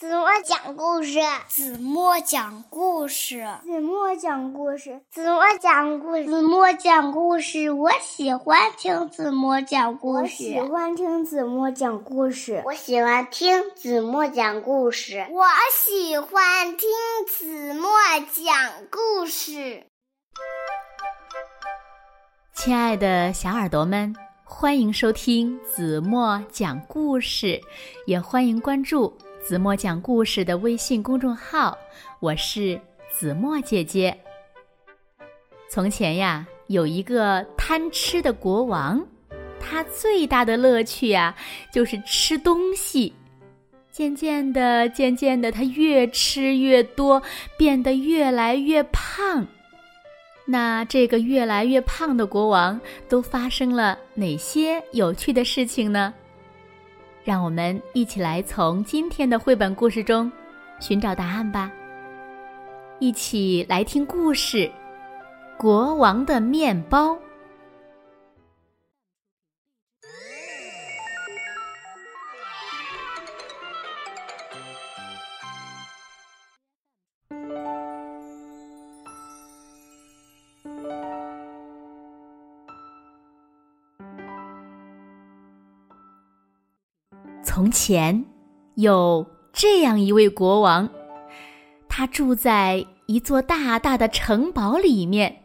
子墨讲故事，子墨讲故事，子墨讲故事，子墨讲故事，子墨讲故事。我喜欢听子墨讲故事，我喜欢听子墨讲故事，我喜欢听子墨讲故事，我喜欢听子墨讲故事。亲爱的小耳朵们，欢迎收听子墨讲故事，也欢迎关注。子墨讲故事的微信公众号，我是子墨姐姐。从前呀，有一个贪吃的国王，他最大的乐趣呀，就是吃东西。渐渐的，渐渐的，他越吃越多，变得越来越胖。那这个越来越胖的国王，都发生了哪些有趣的事情呢？让我们一起来从今天的绘本故事中寻找答案吧。一起来听故事《国王的面包》。从前，有这样一位国王，他住在一座大大的城堡里面。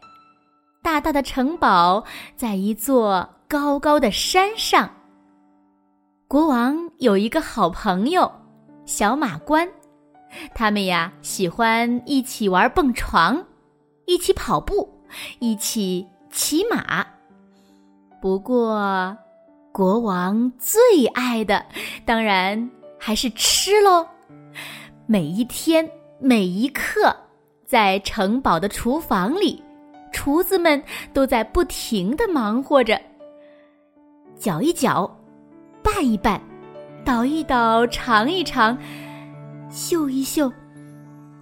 大大的城堡在一座高高的山上。国王有一个好朋友，小马官，他们呀喜欢一起玩蹦床，一起跑步，一起骑马。不过。国王最爱的，当然还是吃喽。每一天，每一刻，在城堡的厨房里，厨子们都在不停的忙活着，搅一搅，拌一拌，捣一捣，尝一尝，嗅一嗅，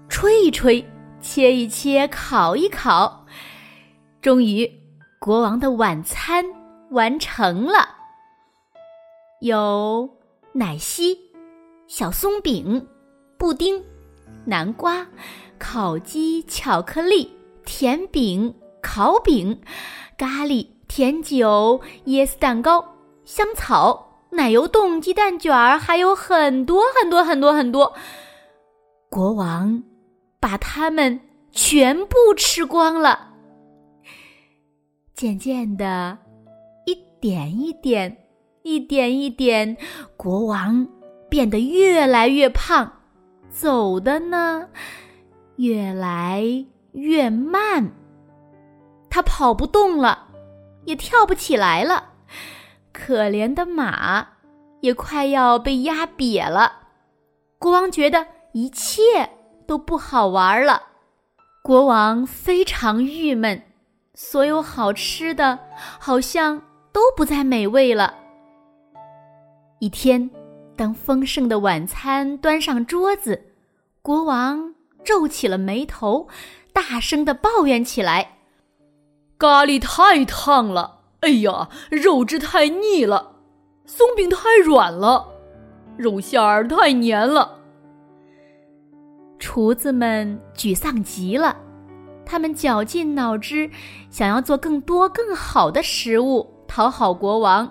吹一吹，切一切，烤一烤。终于，国王的晚餐完成了。有奶昔、小松饼、布丁、南瓜、烤鸡、巧克力、甜饼、烤饼、咖喱、甜酒、椰丝蛋糕、香草、奶油冻、鸡蛋卷儿，还有很多很多很多很多。国王把它们全部吃光了。渐渐的，一点一点。一点一点，国王变得越来越胖，走的呢越来越慢。他跑不动了，也跳不起来了。可怜的马也快要被压瘪了。国王觉得一切都不好玩了。国王非常郁闷，所有好吃的好像都不再美味了。一天，当丰盛的晚餐端上桌子，国王皱起了眉头，大声的抱怨起来：“咖喱太烫了！哎呀，肉质太腻了，松饼太软了，肉馅儿太黏了。”厨子们沮丧极了，他们绞尽脑汁，想要做更多更好的食物，讨好国王。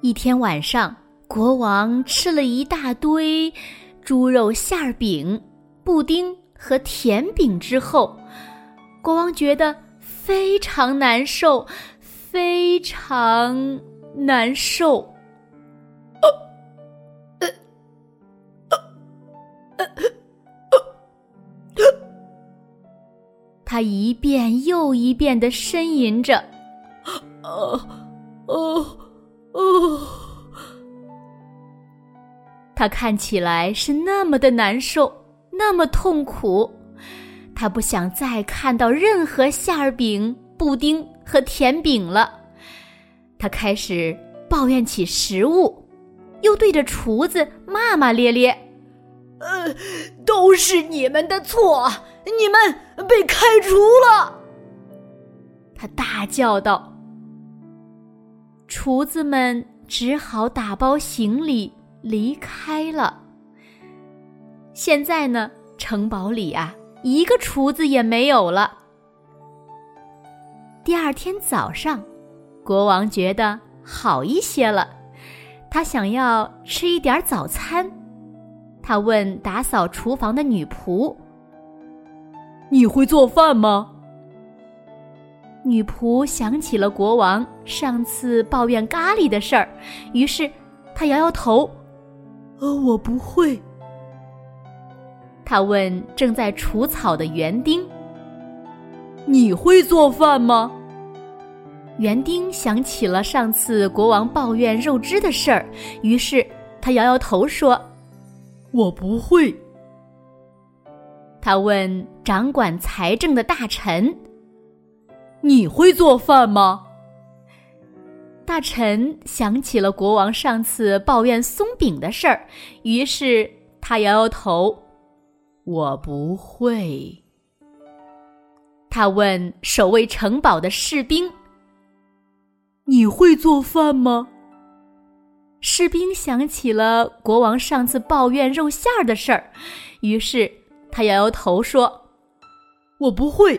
一天晚上，国王吃了一大堆猪肉馅儿饼、布丁和甜饼之后，国王觉得非常难受，非常难受。他一遍又一遍的呻吟着：“哦，哦。”哦，他看起来是那么的难受，那么痛苦。他不想再看到任何馅儿饼、布丁和甜饼了。他开始抱怨起食物，又对着厨子骂骂咧咧：“呃，都是你们的错，你们被开除了！”他大叫道。厨子们只好打包行李离开了。现在呢，城堡里啊，一个厨子也没有了。第二天早上，国王觉得好一些了，他想要吃一点早餐。他问打扫厨房的女仆：“你会做饭吗？”女仆想起了国王上次抱怨咖喱的事儿，于是她摇摇头：“呃，我不会。”她问正在除草的园丁：“你会做饭吗？”园丁想起了上次国王抱怨肉汁的事儿，于是他摇摇头说：“我不会。”他问掌管财政的大臣。你会做饭吗？大臣想起了国王上次抱怨松饼的事儿，于是他摇摇头：“我不会。”他问守卫城堡的士兵：“你会做饭吗？”士兵想起了国王上次抱怨肉馅儿的事儿，于是他摇摇头说：“我不会。”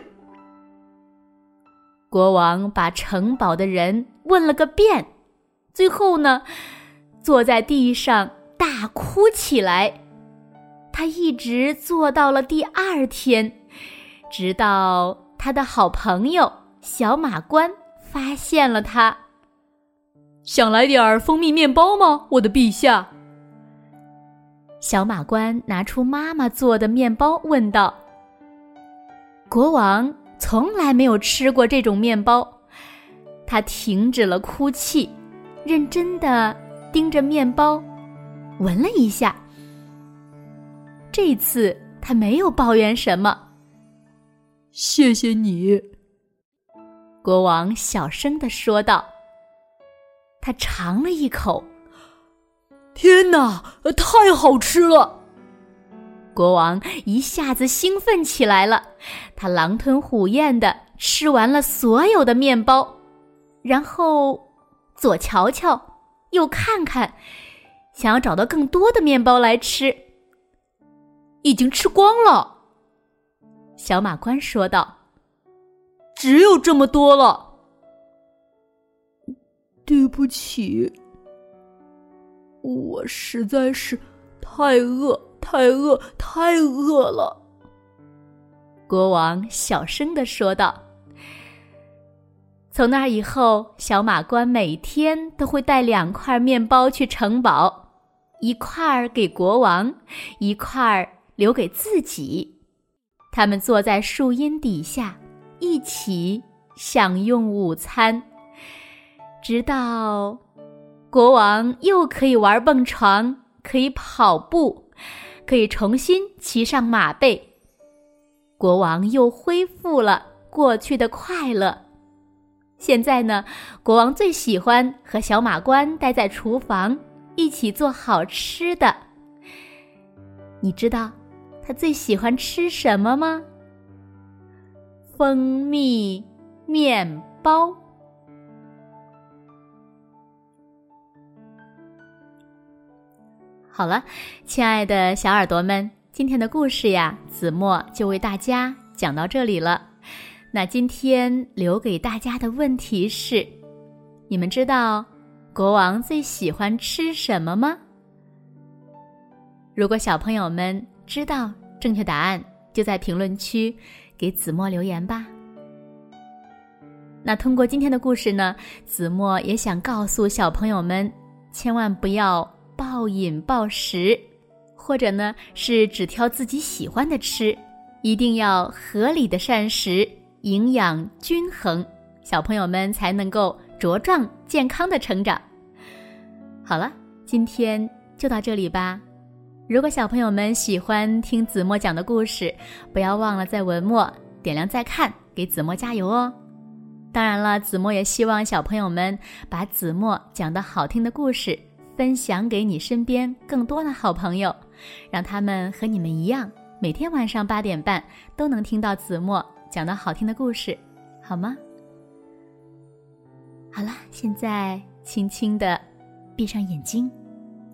国王把城堡的人问了个遍，最后呢，坐在地上大哭起来。他一直坐到了第二天，直到他的好朋友小马官发现了他。想来点蜂蜜面包吗，我的陛下？小马官拿出妈妈做的面包，问道：“国王。”从来没有吃过这种面包，他停止了哭泣，认真的盯着面包，闻了一下。这次他没有抱怨什么。谢谢你，国王小声的说道。他尝了一口，天哪，太好吃了！国王一下子兴奋起来了，他狼吞虎咽的吃完了所有的面包，然后左瞧瞧，右看看，想要找到更多的面包来吃。已经吃光了，小马官说道：“只有这么多了。”对不起，我实在是太饿。太饿，太饿了。国王小声的说道。从那以后，小马官每天都会带两块面包去城堡，一块儿给国王，一块儿留给自己。他们坐在树荫底下，一起享用午餐，直到国王又可以玩蹦床，可以跑步。可以重新骑上马背，国王又恢复了过去的快乐。现在呢，国王最喜欢和小马官待在厨房，一起做好吃的。你知道他最喜欢吃什么吗？蜂蜜面包。好了，亲爱的小耳朵们，今天的故事呀，子墨就为大家讲到这里了。那今天留给大家的问题是：你们知道国王最喜欢吃什么吗？如果小朋友们知道正确答案，就在评论区给子墨留言吧。那通过今天的故事呢，子墨也想告诉小朋友们，千万不要。暴饮暴食，或者呢是只挑自己喜欢的吃，一定要合理的膳食，营养均衡，小朋友们才能够茁壮健康的成长。好了，今天就到这里吧。如果小朋友们喜欢听子墨讲的故事，不要忘了在文末点亮再看，给子墨加油哦。当然了，子墨也希望小朋友们把子墨讲的好听的故事。分享给你身边更多的好朋友，让他们和你们一样，每天晚上八点半都能听到子墨讲的好听的故事，好吗？好了，现在轻轻的闭上眼睛，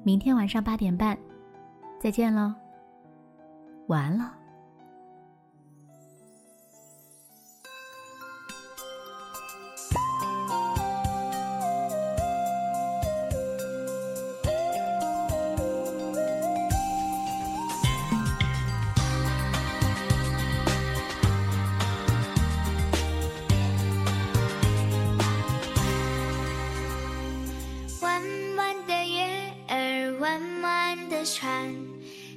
明天晚上八点半，再见喽。完了。船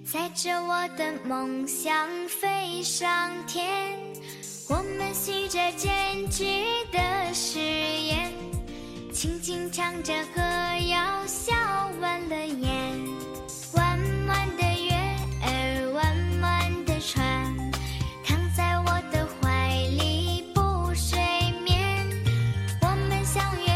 载着我的梦想飞上天我们许着坚持的誓言轻轻唱着歌谣笑弯了眼弯弯的月儿弯弯的船躺在我的怀里不睡眠。我们相约